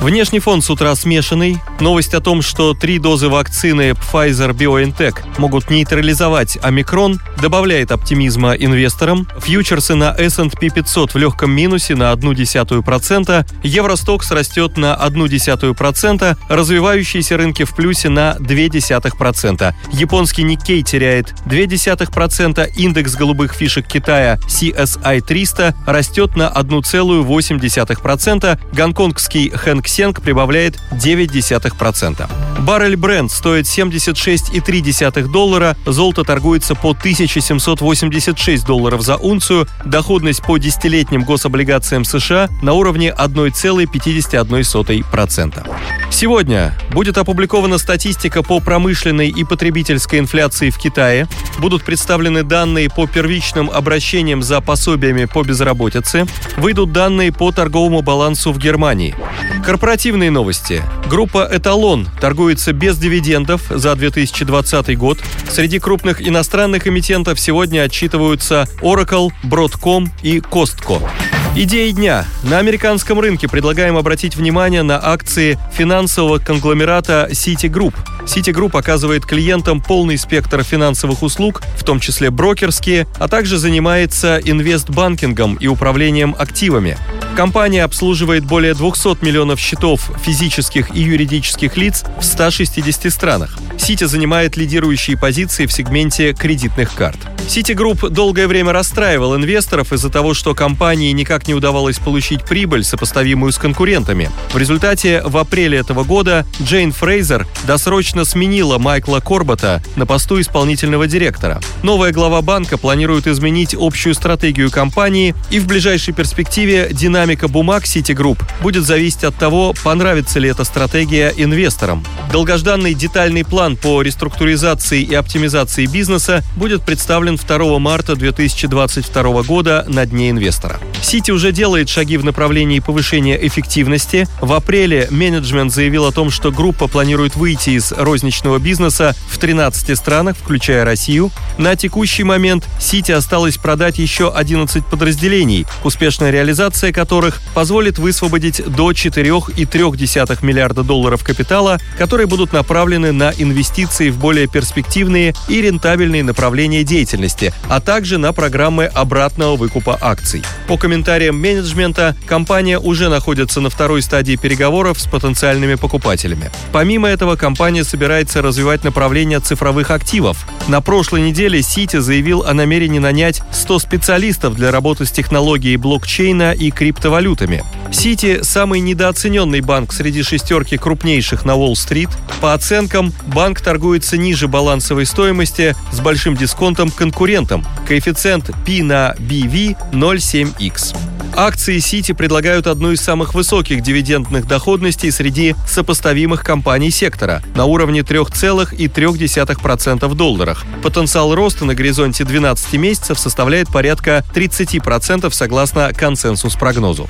Внешний фон с утра смешанный. Новость о том, что три дозы вакцины Pfizer-BioNTech могут нейтрализовать омикрон, добавляет оптимизма инвесторам. Фьючерсы на S&P 500 в легком минусе на 0,1%, Евростокс растет на 0,1%, развивающиеся рынки в плюсе на 0,2%. Японский Никкей теряет 0,2%, индекс голубых фишек Китая CSI 300 растет на 1,8%, гонконгский Хэнк Сенг прибавляет 0,9%. Баррель бренд стоит 76,3 доллара, золото торгуется по 1786 долларов за унцию, доходность по десятилетним гособлигациям США на уровне 1,51%. Сегодня будет опубликована статистика по промышленной и потребительской инфляции в Китае, будут представлены данные по первичным обращениям за пособиями по безработице, выйдут данные по торговому балансу в Германии. Корпоративные новости. Группа «Эталон» торгуется без дивидендов за 2020 год. Среди крупных иностранных эмитентов сегодня отчитываются Oracle, Broadcom и Costco. Идеи дня. На американском рынке предлагаем обратить внимание на акции финансового конгломерата Citigroup. Citigroup оказывает клиентам полный спектр финансовых услуг, в том числе брокерские, а также занимается инвестбанкингом и управлением активами. Компания обслуживает более 200 миллионов счетов физических и юридических лиц в 160 странах. Сити занимает лидирующие позиции в сегменте кредитных карт. Citigroup долгое время расстраивал инвесторов из-за того, что компании никак не удавалось получить прибыль, сопоставимую с конкурентами. В результате в апреле этого года Джейн Фрейзер досрочно сменила Майкла Корбата на посту исполнительного директора. Новая глава банка планирует изменить общую стратегию компании, и в ближайшей перспективе динамика бумаг Citigroup будет зависеть от того, понравится ли эта стратегия инвесторам. Долгожданный детальный план по реструктуризации и оптимизации бизнеса будет представлен 2 марта 2022 года на Дне инвестора. Сити уже делает шаги в направлении повышения эффективности. В апреле менеджмент заявил о том, что группа планирует выйти из розничного бизнеса в 13 странах, включая Россию. На текущий момент Сити осталось продать еще 11 подразделений, успешная реализация которых позволит высвободить до 4,3 миллиарда долларов капитала, которые будут направлены на инвестиции в более перспективные и рентабельные направления деятельности, а также на программы обратного выкупа акций. По комментариям менеджмента, компания уже находится на второй стадии переговоров с потенциальными покупателями. Помимо этого, компания собирается развивать направление цифровых активов. На прошлой неделе Сити заявил о намерении нанять 100 специалистов для работы с технологией блокчейна и криптовалютами. Сити – самый недооцененный банк среди шестерки крупнейших на Уолл-стрит. По оценкам, банк торгуется ниже балансовой стоимости с большим дисконтом конкурентам. Коэффициент P на BV 0,7x. Акции Сити предлагают одну из самых высоких дивидендных доходностей среди сопоставимых компаний сектора на уровне 3,3% в долларах. Потенциал роста на горизонте 12 месяцев составляет порядка 30% согласно консенсус-прогнозу.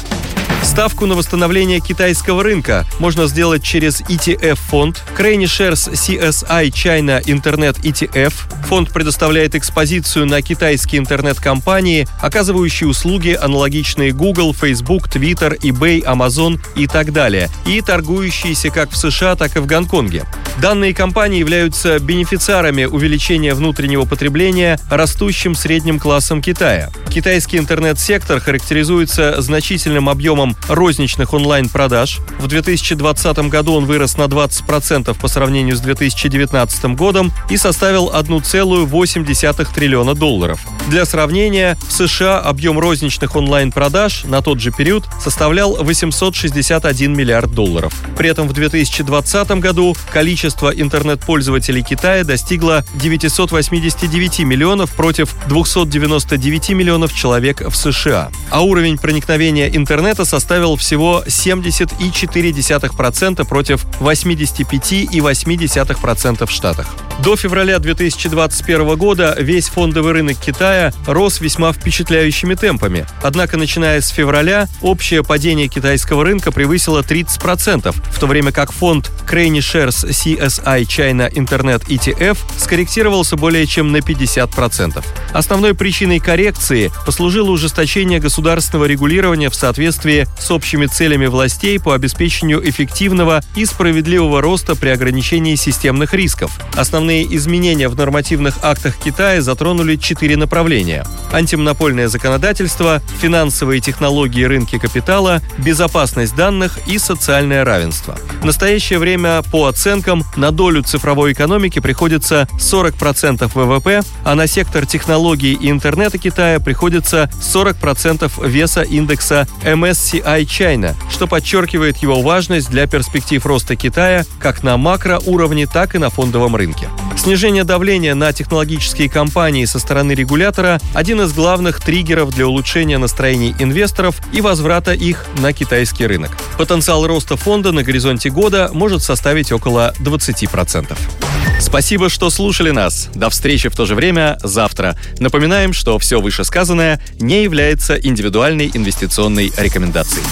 Ставку на восстановление китайского рынка можно сделать через ETF-фонд Crane Shares CSI China Internet ETF. Фонд предоставляет экспозицию на китайские интернет-компании, оказывающие услуги, аналогичные Google, Facebook, Twitter, eBay, Amazon и так далее, и торгующиеся как в США, так и в Гонконге. Данные компании являются бенефициарами увеличения внутреннего потребления растущим средним классом Китая. Китайский интернет-сектор характеризуется значительным объемом розничных онлайн-продаж. В 2020 году он вырос на 20% по сравнению с 2019 годом и составил 1,8 триллиона долларов. Для сравнения, в США объем розничных онлайн-продаж на тот же период составлял 861 миллиард долларов. При этом в 2020 году количество интернет-пользователей Китая достигло 989 миллионов против 299 миллионов человек в США. А уровень проникновения интернета составил составил всего 70,4% против 85,8% в Штатах. До февраля 2021 года весь фондовый рынок Китая рос весьма впечатляющими темпами. Однако, начиная с февраля, общее падение китайского рынка превысило 30%, в то время как фонд Crane Shares CSI China Internet ETF скорректировался более чем на 50%. Основной причиной коррекции послужило ужесточение государственного регулирования в соответствии с общими целями властей по обеспечению эффективного и справедливого роста при ограничении системных рисков. Основной Главные изменения в нормативных актах Китая затронули четыре направления. Антимонопольное законодательство, финансовые технологии рынки капитала, безопасность данных и социальное равенство. В настоящее время, по оценкам, на долю цифровой экономики приходится 40% ВВП, а на сектор технологий и интернета Китая приходится 40% веса индекса MSCI China, что подчеркивает его важность для перспектив роста Китая как на макроуровне, так и на фондовом рынке. Снижение давления на технологические компании со стороны регулятора – один из главных триггеров для улучшения настроений инвесторов и возврата их на китайский рынок. Потенциал роста фонда на горизонте года может составить около 20%. Спасибо, что слушали нас. До встречи в то же время завтра. Напоминаем, что все вышесказанное не является индивидуальной инвестиционной рекомендацией.